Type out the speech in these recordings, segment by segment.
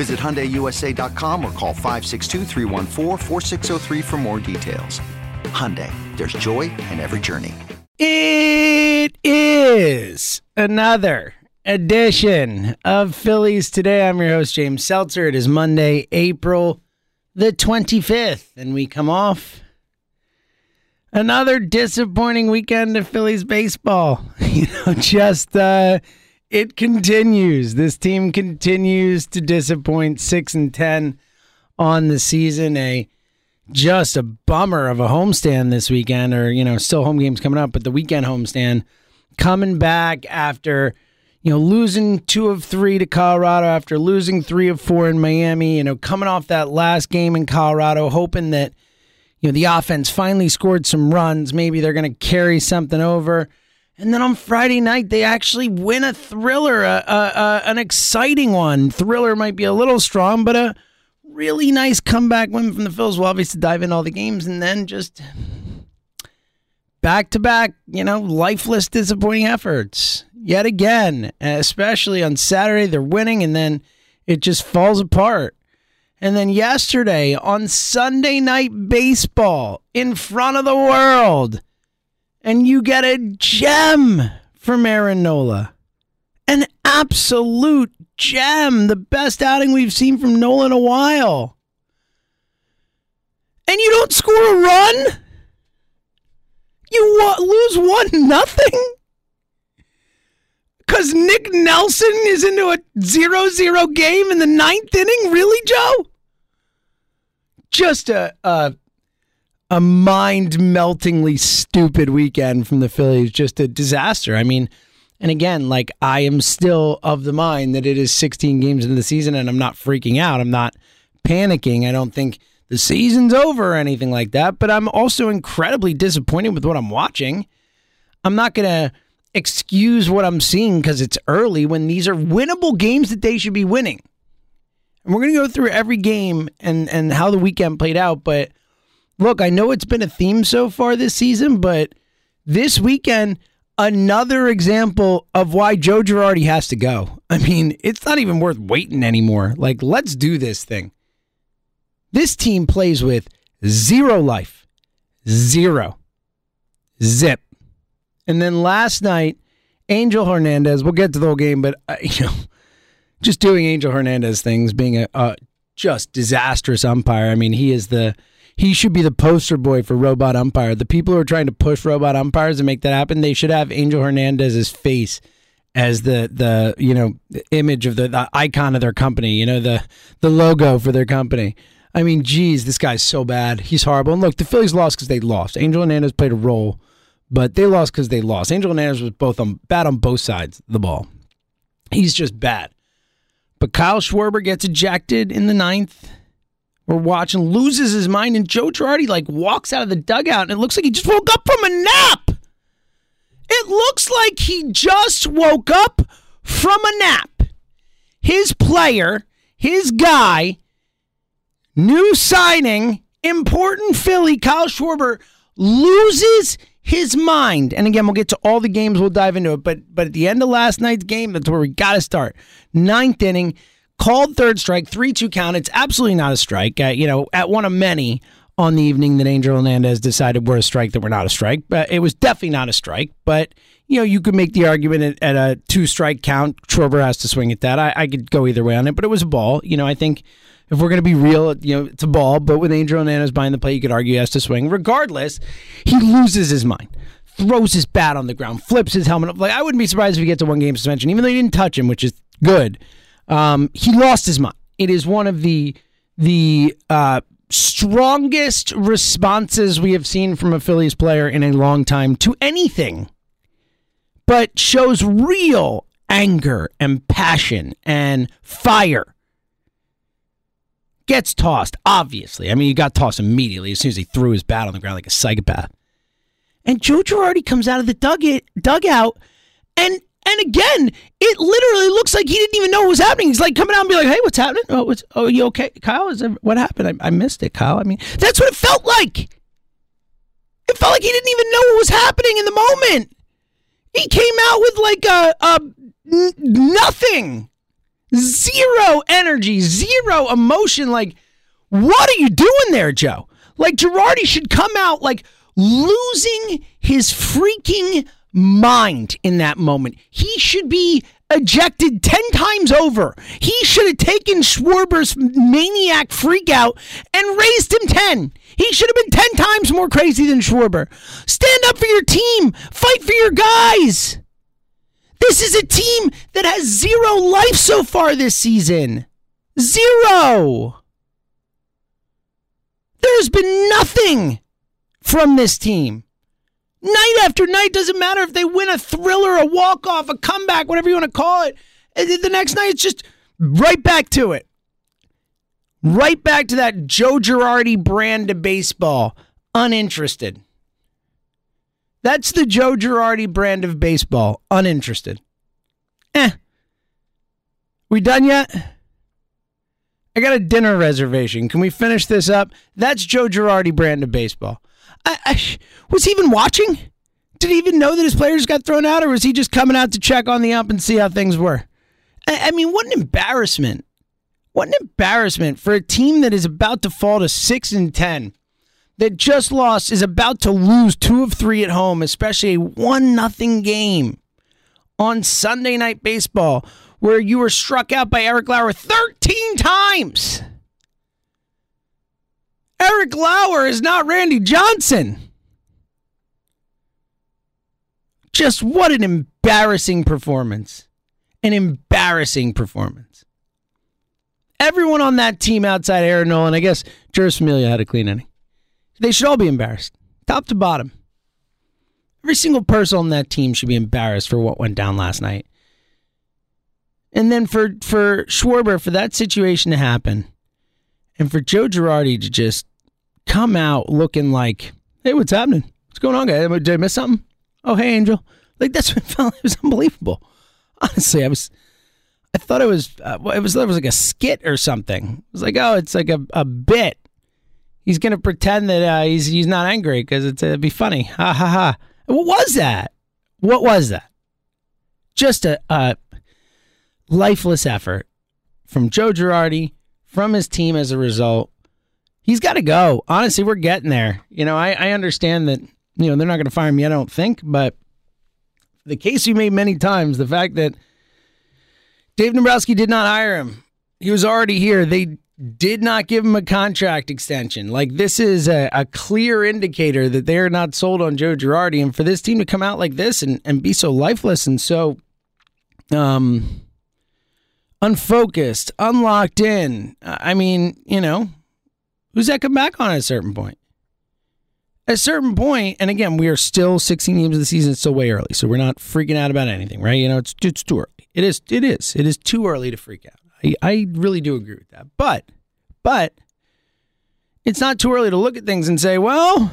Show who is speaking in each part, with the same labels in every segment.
Speaker 1: Visit HyundaiUSA.com or call 562 for more details. Hyundai, there's joy in every journey.
Speaker 2: It is another edition of Phillies Today. I'm your host, James Seltzer. It is Monday, April the 25th, and we come off another disappointing weekend of Phillies baseball. You know, just uh, it continues. This team continues to disappoint. Six and ten on the season. A just a bummer of a homestand this weekend, or you know, still home games coming up, but the weekend homestand coming back after you know losing two of three to Colorado, after losing three of four in Miami. You know, coming off that last game in Colorado, hoping that you know the offense finally scored some runs. Maybe they're going to carry something over. And then on Friday night, they actually win a thriller, a, a, a, an exciting one. Thriller might be a little strong, but a really nice comeback win from the Phils. We'll obviously dive in all the games and then just back to back, you know, lifeless, disappointing efforts yet again. Especially on Saturday, they're winning and then it just falls apart. And then yesterday on Sunday Night Baseball in front of the world and you get a gem from Aaron Nola. An absolute gem. The best outing we've seen from Nola in a while. And you don't score a run? You wa- lose one nothing? Because Nick Nelson is into a 0 0 game in the ninth inning? Really, Joe? Just a, a a mind meltingly stupid weekend from the Phillies, just a disaster. I mean, and again, like I am still of the mind that it is 16 games into the season and I'm not freaking out. I'm not panicking. I don't think the season's over or anything like that, but I'm also incredibly disappointed with what I'm watching. I'm not going to excuse what I'm seeing because it's early when these are winnable games that they should be winning. And we're going to go through every game and, and how the weekend played out, but look, I know it's been a theme so far this season, but this weekend, another example of why Joe Girardi has to go. I mean, it's not even worth waiting anymore. Like, let's do this thing. This team plays with zero life, zero, zip. And then last night, Angel Hernandez, we'll get to the whole game, but, uh, you know, just doing Angel Hernandez things, being a, a just disastrous umpire. I mean, he is the he should be the poster boy for robot umpire. The people who are trying to push robot umpires and make that happen, they should have Angel Hernandez's face as the the you know image of the, the icon of their company. You know the the logo for their company. I mean, geez, this guy's so bad. He's horrible. And look, the Phillies lost because they lost. Angel Hernandez played a role, but they lost because they lost. Angel Hernandez was both on bad on both sides of the ball. He's just bad. But Kyle Schwarber gets ejected in the ninth we're watching, loses his mind, and Joe Girardi like walks out of the dugout, and it looks like he just woke up from a nap. It looks like he just woke up from a nap. His player, his guy, new signing, important Philly, Kyle Schwarber, loses his mind. And again, we'll get to all the games, we'll dive into it. But but at the end of last night's game, that's where we got to start. Ninth inning, called third strike, 3 2 count. It's absolutely not a strike. Uh, you know, at one of many on the evening that Angel Hernandez decided were a strike that were not a strike. But it was definitely not a strike. But, you know, you could make the argument at, at a two strike count. Schwarber has to swing at that. I, I, could go either way on it, but it was a ball. You know, I think If we're going to be real, you know, it's a ball, but with Angel Hernandez behind the plate, you could argue he has to swing. Regardless, he loses his mind, throws his bat on the ground, flips his helmet. Up. Like I wouldn't be surprised if he gets a one game suspension, even though he didn't touch him, which is good. Um, he lost his mind. It is one of the the uh, strongest responses we have seen from a Phillies player in a long time to anything, but shows real anger and passion and fire. Gets tossed, obviously. I mean, he got tossed immediately as soon as he threw his bat on the ground like a psychopath. And Joe Girardi comes out of the dugout, dugout and and again, it literally looks like he didn't even know what was happening. He's like coming out and be like, "Hey, what's happening? Oh, what's, oh, you okay, Kyle? Is what happened? I, I missed it, Kyle. I mean, that's what it felt like. It felt like he didn't even know what was happening in the moment. He came out with like a, a n- nothing, zero energy, zero emotion. Like, what are you doing there, Joe? Like Girardi should come out like losing his freaking mind in that moment. He should be ejected 10 times over. He should have taken Schwarber's maniac freakout and raised him 10. He should have been 10 times more crazy than Schwarber. Stand up for your team. Fight for your guys. This is a team that has zero life so far this season. Zero. There's been nothing from this team. Night after night, doesn't matter if they win a thriller, a walk off, a comeback, whatever you want to call it. The next night, it's just right back to it. Right back to that Joe Girardi brand of baseball. Uninterested. That's the Joe Girardi brand of baseball. Uninterested. Eh. We done yet? I got a dinner reservation. Can we finish this up? That's Joe Girardi brand of baseball. I, I, was he even watching? Did he even know that his players got thrown out, or was he just coming out to check on the ump and see how things were? I, I mean, what an embarrassment! What an embarrassment for a team that is about to fall to six and ten, that just lost, is about to lose two of three at home, especially a one nothing game on Sunday Night Baseball, where you were struck out by Eric Lauer thirteen times. Eric Lauer is not Randy Johnson. Just what an embarrassing performance. An embarrassing performance. Everyone on that team outside Aaron Nolan, I guess Jeurys Familia had a clean inning. They should all be embarrassed, top to bottom. Every single person on that team should be embarrassed for what went down last night. And then for for Schwarber for that situation to happen, and for Joe Girardi to just come out looking like, hey, what's happening? What's going on, guys? Did I miss something? Oh, hey, Angel. Like that's what felt. It was unbelievable. Honestly, I was. I thought it was. Uh, it was. It was like a skit or something. It was like, oh, it's like a, a bit. He's gonna pretend that uh, he's he's not angry because it'd be funny. Ha ha ha. What was that? What was that? Just a, a lifeless effort from Joe Girardi, from his team as a result. He's got to go. Honestly, we're getting there. You know, I, I understand that, you know, they're not going to fire yet, I don't think, but the case you made many times, the fact that Dave Dombrowski did not hire him, he was already here. They did not give him a contract extension. Like, this is a, a clear indicator that they're not sold on Joe Girardi. And for this team to come out like this and, and be so lifeless and so um, unfocused, unlocked in, I mean, you know, Who's that come back on at a certain point? At a certain point, and again, we are still 16 games of the season. It's still way early, so we're not freaking out about anything, right? You know, it's it's too early. It is. It is. It is too early to freak out. I, I really do agree with that. But, but, it's not too early to look at things and say, well,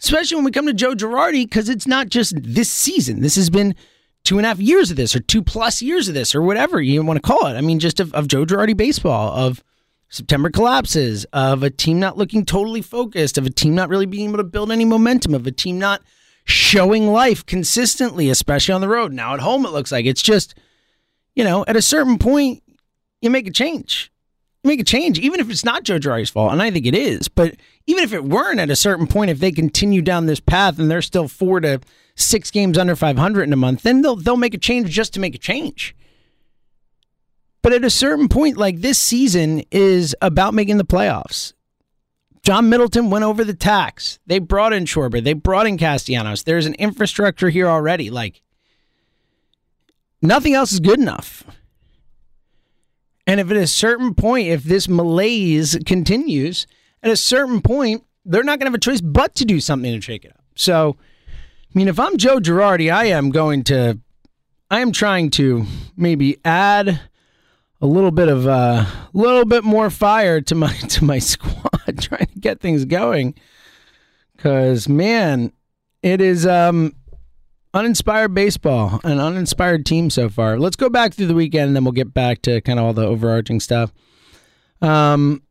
Speaker 2: especially when we come to Joe Girardi, because it's not just this season. This has been two and a half years of this, or two plus years of this, or whatever you want to call it. I mean, just of, of Joe Girardi baseball, of September collapses, of a team not looking totally focused, of a team not really being able to build any momentum, of a team not showing life consistently, especially on the road. Now at home, it looks like it's just, you know, at a certain point, you make a change. You make a change, even if it's not Joe Girardi's fault, and I think it is. But even if it weren't at a certain point, if they continue down this path and they're still four to six games under 500 in a month, then they'll they'll make a change just to make a change. But at a certain point, like this season is about making the playoffs. John Middleton went over the tax. They brought in Schwarber. They brought in Castellanos. There's an infrastructure here already. Like nothing else is good enough. And if at a certain point, if this malaise continues, at a certain point, they're not going to have a choice but to do something to shake it up. So, I mean, if I'm Joe Girardi, I am going to, I am trying to maybe add a little bit of a uh, little bit more fire to my to my squad, trying to get things going. Cause man, it is um uninspired baseball, an uninspired team so far. Let's go back through the weekend and then we'll get back to kind of all the overarching stuff. Um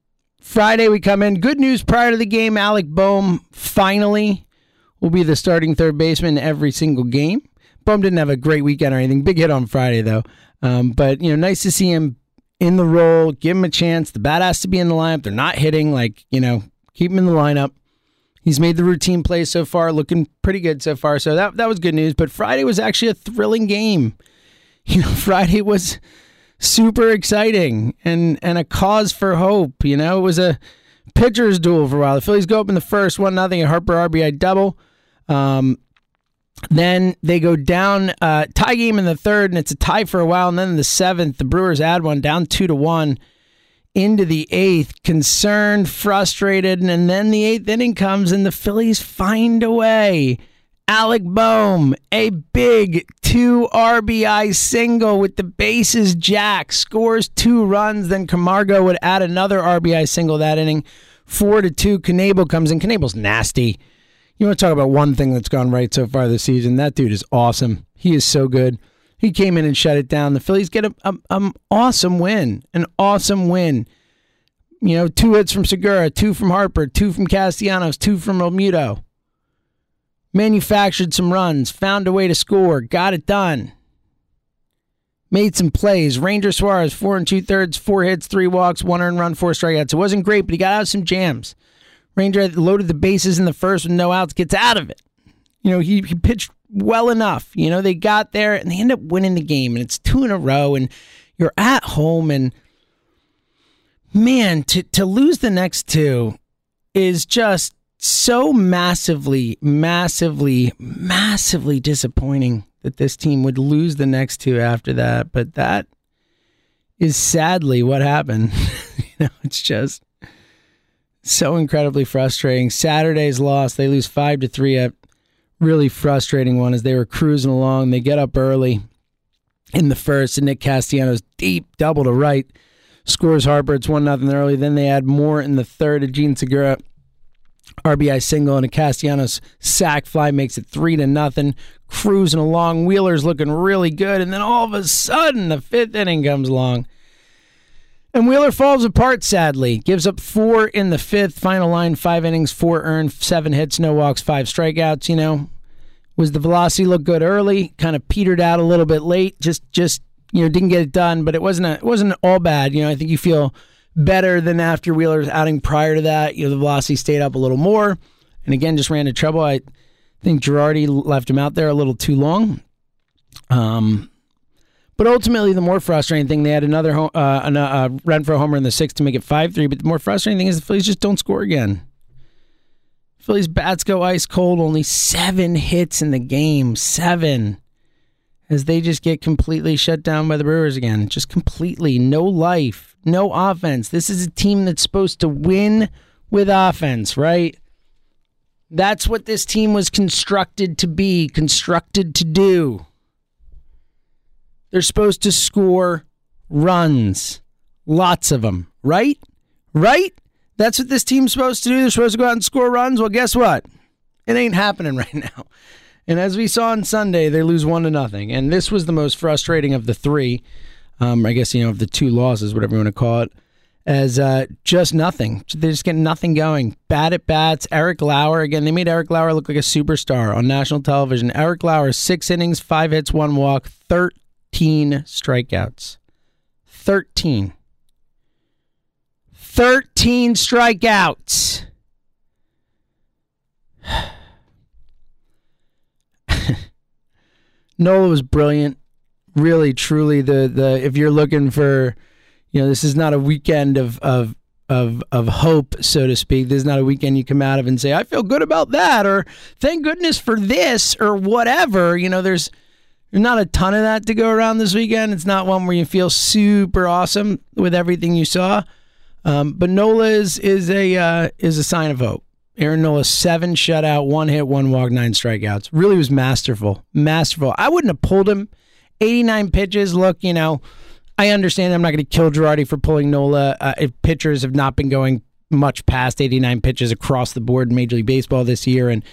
Speaker 2: Friday we come in. Good news prior to the game, Alec Bohm finally will be the starting third baseman every single game. Bohm didn't have a great weekend or anything. Big hit on Friday though. Um, but you know, nice to see him in the role. Give him a chance. The bat has to be in the lineup. They're not hitting. Like you know, keep him in the lineup. He's made the routine play so far, looking pretty good so far. So that that was good news. But Friday was actually a thrilling game. You know, Friday was super exciting and and a cause for hope. You know, it was a pitcher's duel for a while. The Phillies go up in the first, one nothing. A Harper RBI double. Um, then they go down uh, tie game in the third, and it's a tie for a while. And then in the seventh, the Brewers add one down two to one into the eighth. Concerned, frustrated, and then the eighth inning comes, and the Phillies find a way. Alec Bohm, a big two RBI single with the bases jack, scores two runs. Then Camargo would add another RBI single that inning, four to two. Knebel comes in. Knebel's nasty. You want to talk about one thing that's gone right so far this season? That dude is awesome. He is so good. He came in and shut it down. The Phillies get an awesome win, an awesome win. You know, two hits from Segura, two from Harper, two from Castellanos, two from Realmuto. Manufactured some runs, found a way to score, got it done. Made some plays. Ranger Suarez, four and two thirds, four hits, three walks, one earned run, four strikeouts. It wasn't great, but he got out some jams. Ranger loaded the bases in the first with no outs, gets out of it. You know, he, he pitched well enough. You know, they got there and they end up winning the game, and it's two in a row, and you're at home, and man, to to lose the next two is just so massively, massively, massively disappointing that this team would lose the next two after that. But that is sadly what happened. you know, it's just so incredibly frustrating. Saturday's loss, they lose five to three. A really frustrating one as they were cruising along. They get up early in the first, and Nick Castellanos deep double to right scores Harper. It's one nothing early. Then they add more in the third. A Jean Segura RBI single and a Castellanos sac fly makes it three to nothing. Cruising along, Wheeler's looking really good, and then all of a sudden the fifth inning comes along and Wheeler falls apart sadly. Gives up four in the fifth. Final line, five innings, four earned, seven hits, no walks, five strikeouts. You know, was the velocity look good early? Kind of petered out a little bit late. Just, just you know, didn't get it done. But it wasn't a, it wasn't all bad. You know, I think you feel better than after Wheeler's outing prior to that. You know, the velocity stayed up a little more, and again, just ran into trouble. I think Girardi left him out there a little too long. Um, but ultimately, the more frustrating thing, they had another uh, a uh, Renfroe homer in the sixth to make it 5 3. But the more frustrating thing is the Phillies just don't score again. Phillies bats go ice cold, only seven hits in the game. Seven. As they just get completely shut down by the Brewers again. Just completely. No life, no offense. This is a team that's supposed to win with offense, right? That's what this team was constructed to be, constructed to do. They're supposed to score runs, lots of them, right? Right? That's what this team's supposed to do. They're supposed to go out and score runs. Well, guess what? It ain't happening right now. And as we saw on Sunday, they lose one to nothing. And this was the most frustrating of the three. Um, I guess you know of the two losses, whatever you want to call it, as uh, just nothing. They just get nothing going. Bad at bats. Eric Lauer again. They made Eric Lauer look like a superstar on national television. Eric Lauer, six innings, five hits, one walk, thirteen 13 strikeouts. 13. 13 strikeouts. Nola was brilliant. really, truly, the the if you're looking for, you know, this is not a weekend of of of of hope, so to speak. This is not a weekend you come out of and say, "I feel good about that," or "Thank goodness for this," or whatever. You know, there's not a ton of that to go around this weekend. It's not one where you feel super awesome with everything you saw. Um, but Nola is is a uh, is a sign of hope. Aaron Nola seven shutout, one hit, one walk, nine strikeouts. Really was masterful, masterful. I wouldn't have pulled him. Eighty nine pitches. Look, you know, I understand I'm not going to kill Girardi for pulling Nola. Uh, if pitchers have not been going much past 89 pitches across the board in Major League Baseball this year, and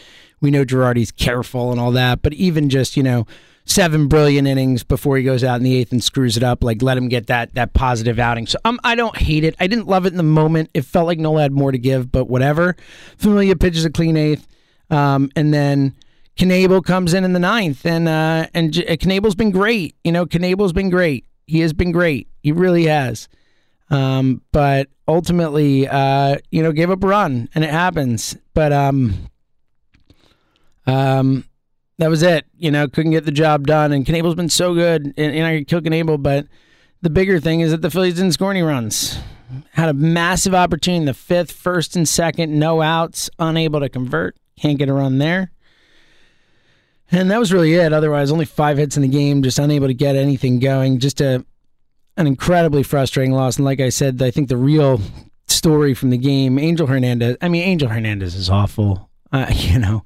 Speaker 2: we know Girardi's careful and all that. But even just you know seven brilliant innings before he goes out in the eighth and screws it up. Like let him get that that positive outing. So um, I don't hate it. I didn't love it in the moment. It felt like Nola had more to give, but whatever. Familia pitches a clean eighth, um, and then. Knebel comes in in the ninth, and uh, and J- Knebel's been great. You know, Knebel's been great. He has been great. He really has. Um, but ultimately, uh, you know, gave up a run, and it happens. But um, um, that was it. You know, couldn't get the job done. And Knebel's been so good, and, and I could kill Knebel, but the bigger thing is that the Phillies didn't score any runs. Had a massive opportunity in the fifth, first and second, no outs, unable to convert. Can't get a run there. And that was really it. Otherwise, only five hits in the game, just unable to get anything going. Just a an incredibly frustrating loss. And like I said, I think the real story from the game, Angel Hernandez. I mean, Angel Hernandez is awful. Uh, you know,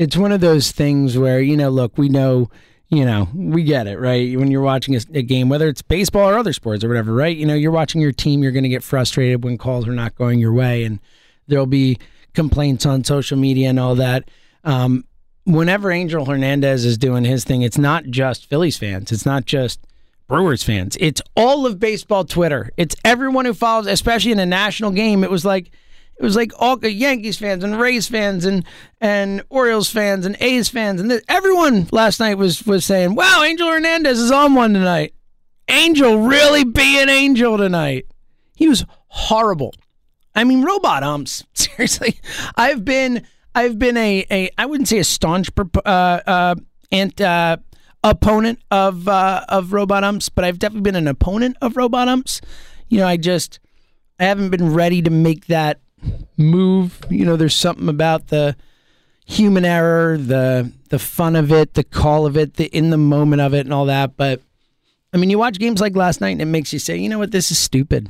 Speaker 2: it's one of those things where you know, look, we know, you know, we get it, right? When you're watching a, a game, whether it's baseball or other sports or whatever, right? You know, you're watching your team, you're going to get frustrated when calls are not going your way, and there'll be complaints on social media and all that. Um, whenever Angel Hernandez is doing his thing, it's not just Phillies fans. It's not just Brewers fans. It's all of baseball Twitter. It's everyone who follows, especially in a national game. It was like it was like all the Yankees fans and Rays fans and and Orioles fans and A's fans and everyone last night was was saying, "Wow, Angel Hernandez is on one tonight. Angel really being Angel tonight." He was horrible. I mean, robot umps. Seriously, I've been I've been a, a I wouldn't say a staunch uh, uh, ant, uh, opponent of uh, of robot umps, but I've definitely been an opponent of robot umps. You know, I just I haven't been ready to make that move. You know, there's something about the human error, the the fun of it, the call of it, the in the moment of it, and all that. But I mean, you watch games like last night, and it makes you say, you know what, this is stupid.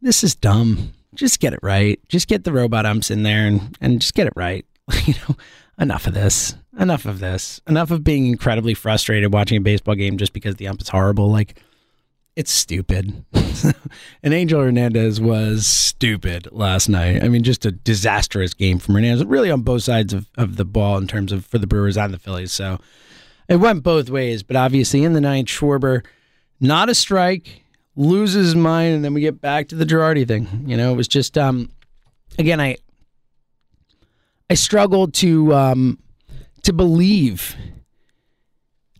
Speaker 2: This is dumb. Just get it right. Just get the robot umps in there and and just get it right. you know, enough of this. Enough of this. Enough of being incredibly frustrated watching a baseball game just because the ump is horrible. Like it's stupid. and Angel Hernandez was stupid last night. I mean, just a disastrous game from Hernandez, really on both sides of, of the ball in terms of for the Brewers and the Phillies. So it went both ways. But obviously, in the ninth, Schwarber, not a strike, loses his mind, and then we get back to the Girardi thing. You know, it was just, um, again, I I struggled to um, to believe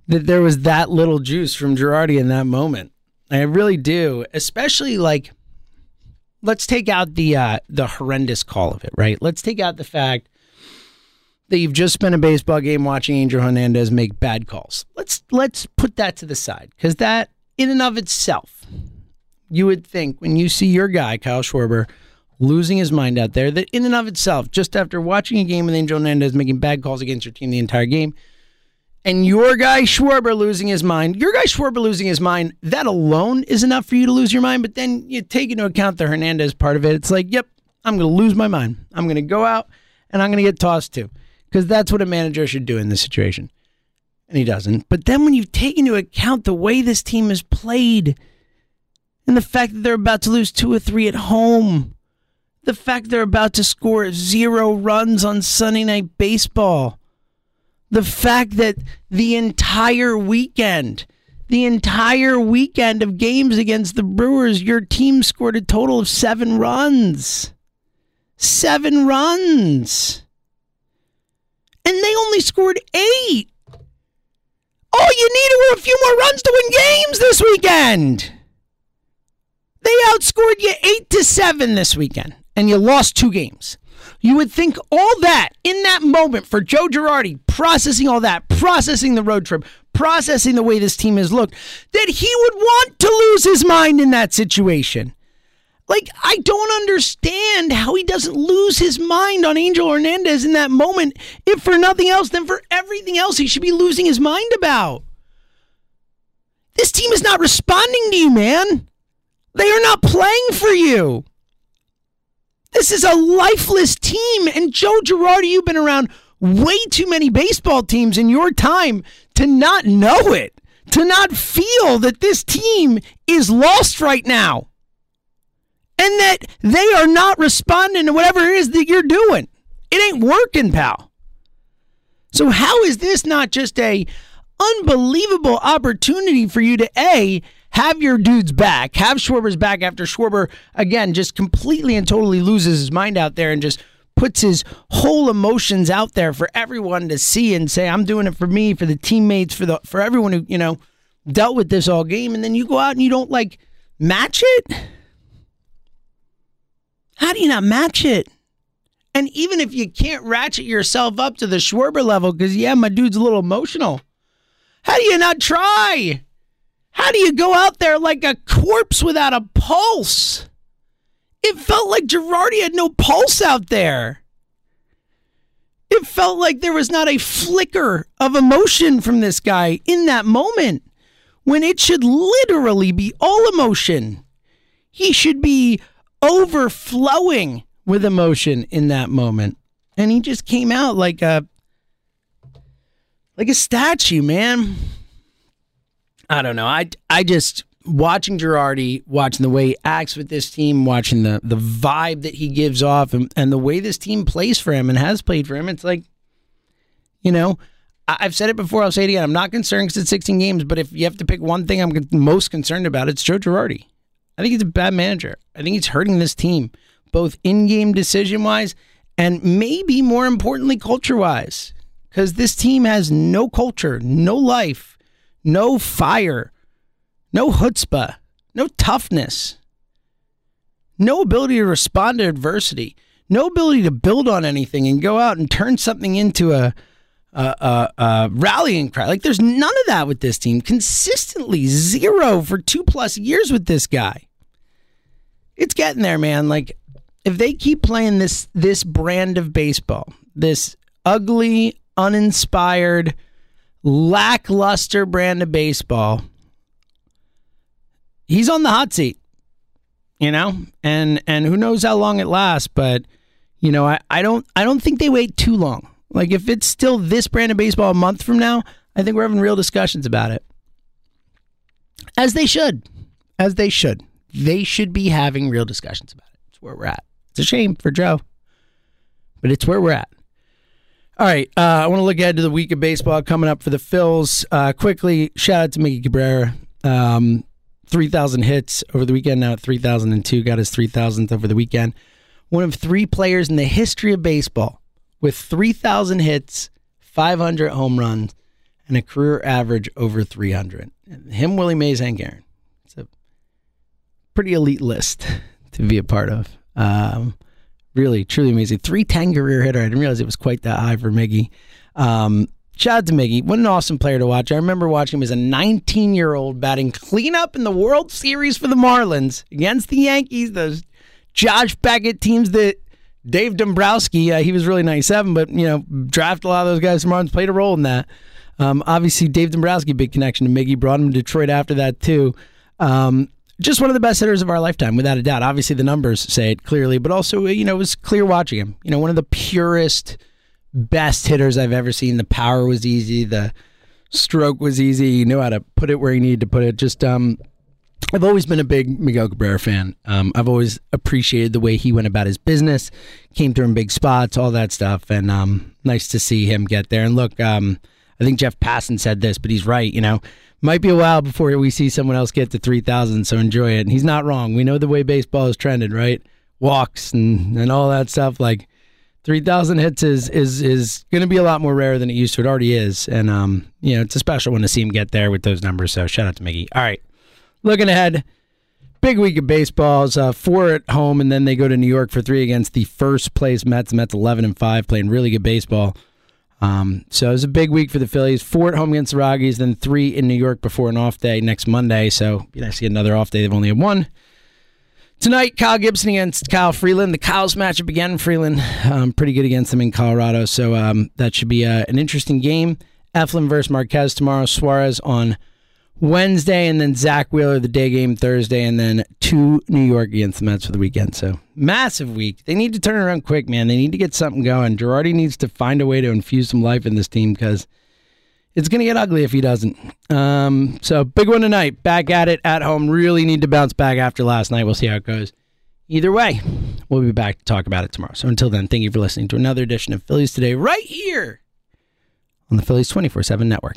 Speaker 2: that there was that little juice from Girardi in that moment. I really do, especially like let's take out the uh, the horrendous call of it, right? Let's take out the fact that you've just spent a baseball game watching Angel Hernandez make bad calls. Let's let's put that to the side because that in and of itself, you would think when you see your guy Kyle Schwarber losing his mind out there, that in and of itself, just after watching a game with Angel Hernandez making bad calls against your team the entire game, and your guy Schwarber losing his mind, your guy Schwarber losing his mind, that alone is enough for you to lose your mind. But then you take into account the Hernandez part of it. It's like, yep, I'm going to lose my mind. I'm going to go out and I'm going to get tossed too. Because that's what a manager should do in this situation. And he doesn't. But then when you take into account the way this team is played and the fact that they're about to lose two or three at home, the fact they're about to score zero runs on Sunday Night Baseball the fact that the entire weekend, the entire weekend of games against the Brewers, your team scored a total of seven runs. Seven runs. And they only scored eight. All you needed were a few more runs to win games this weekend. They outscored you eight to seven this weekend, and you lost two games. You would think all that in that moment for Joe Girardi, processing all that, processing the road trip, processing the way this team has looked, that he would want to lose his mind in that situation. Like, I don't understand how he doesn't lose his mind on Angel Hernandez in that moment, if for nothing else, then for everything else he should be losing his mind about. This team is not responding to you, man. They are not playing for you. This is a lifeless team. And Joe Girardi, you've been around way too many baseball teams in your time to not know it, to not feel that this team is lost right now and that they are not responding to whatever it is that you're doing. It ain't working, pal. So how is this not just a unbelievable opportunity for you to a have your dudes back, have Schwarber's back after Schwarber again just completely and totally loses his mind out there and just puts his whole emotions out there for everyone to see and say, I'm doing it for me, for the teammates, for the for everyone who, you know, dealt with this all game, and then you go out and you don't like match it? How do you not match it? And even if you can't ratchet yourself up to the Schwarber level, because yeah, my dude's a little emotional. How do you not try? How do you go out there like a corpse without a pulse? It felt like Girardi had no pulse out there. It felt like there was not a flicker of emotion from this guy in that moment when it should literally be all emotion. He should be overflowing with emotion in that moment. And he just came out like a like a statue, man. I don't know. I I just watching Girardi, watching the way he acts with this team, watching the the vibe that he gives off and, and the way this team plays for him and has played for him, it's like you know, I've said it before, I'll say it again. I'm not concerned because it's 16 games, but if you have to pick one thing I'm most concerned about, it's Joe Girardi. I think he's a bad manager. I think he's hurting this team, both in game decision wise and maybe more importantly, culture wise. Because this team has no culture, no life, no fire, no chutzpah, no toughness, no ability to respond to adversity, no ability to build on anything and go out and turn something into a, a, a, a rallying cry. Like there's none of that with this team. Consistently zero for two plus years with this guy. It's getting there, man. Like if they keep playing this this brand of baseball, this ugly, uninspired, lackluster brand of baseball, he's on the hot seat. You know? And and who knows how long it lasts, but you know, I, I don't I don't think they wait too long. Like if it's still this brand of baseball a month from now, I think we're having real discussions about it. As they should. As they should. They should be having real discussions about it. It's where we're at. It's a shame for Joe, but it's where we're at. All right, uh, I want to look ahead to the week of baseball coming up for the Phils. Uh, quickly, shout out to Miggy Cabrera. Um, 3,000 hits over the weekend, now at 3,002. Got his 3,000th over the weekend. One of three players in the history of baseball with 3,000 hits, 500 home runs, and a career average over 300. Him, Willie Mays, and Aaron. It's a pretty elite list to be a part of. Um, really, truly amazing. 310 career hitter. I didn't realize it was quite that high for Miggy. Um, shout out to Miggy. What an awesome player to watch. I remember watching him as a 19 year old batting cleanup in the World Series for the Marlins against the Yankees, those Josh Beckett teams that Dave Dombrowski, uh, he was really 97, but, you know, draft a lot of those guys from Marlins, played a role in that. Um, obviously, Dave Dombrowski, big connection to Miggy, brought him to Detroit after that, too. Um, just one of the best hitters of our lifetime, without a doubt. Obviously, the numbers say it clearly, but also, you know, it was clear watching him. You know, one of the purest, best hitters I've ever seen. The power was easy, the stroke was easy. He knew how to put it where he needed to put it. Just, um, I've always been a big Miguel Cabrera fan. Um, I've always appreciated the way he went about his business, came through in big spots, all that stuff, and um, nice to see him get there. And look, um, I think Jeff Passan said this, but he's right. You know, might be a while before we see someone else get to 3,000, so enjoy it. And he's not wrong. We know the way baseball is trended, right? Walks and, and all that stuff. Like 3,000 hits is is is going to be a lot more rare than it used to. It already is. And, um, you know, it's a special one to see him get there with those numbers. So shout out to Miggy. All right. Looking ahead, big week of baseballs. Uh, four at home, and then they go to New York for three against the first place Mets. Mets eleven and five, playing really good baseball. Um, so it was a big week for the Phillies. Four at home against the Rockies, then three in New York before an off day next Monday. So you nice to get another off day. They've only had one. Tonight, Kyle Gibson against Kyle Freeland. The Kyle's matchup again. Freeland um, pretty good against them in Colorado, so um, that should be uh, an interesting game. Eflin versus Marquez tomorrow. Suarez on Wednesday, and then Zack Wheeler the day game Thursday, and then two New York against the Mets for the weekend. So massive week. They need to turn around quick, man. They need to get something going. Girardi needs to find a way to infuse some life in this team because it's going to get ugly if he doesn't. Um, so big one tonight. Back at it at home. Really need to bounce back after last night. We'll see how it goes. Either way, we'll be back to talk about it tomorrow. So until then, thank you for listening to another edition of Phillies Today right here on the Phillies 24 7 network.